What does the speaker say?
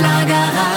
Schlagerei.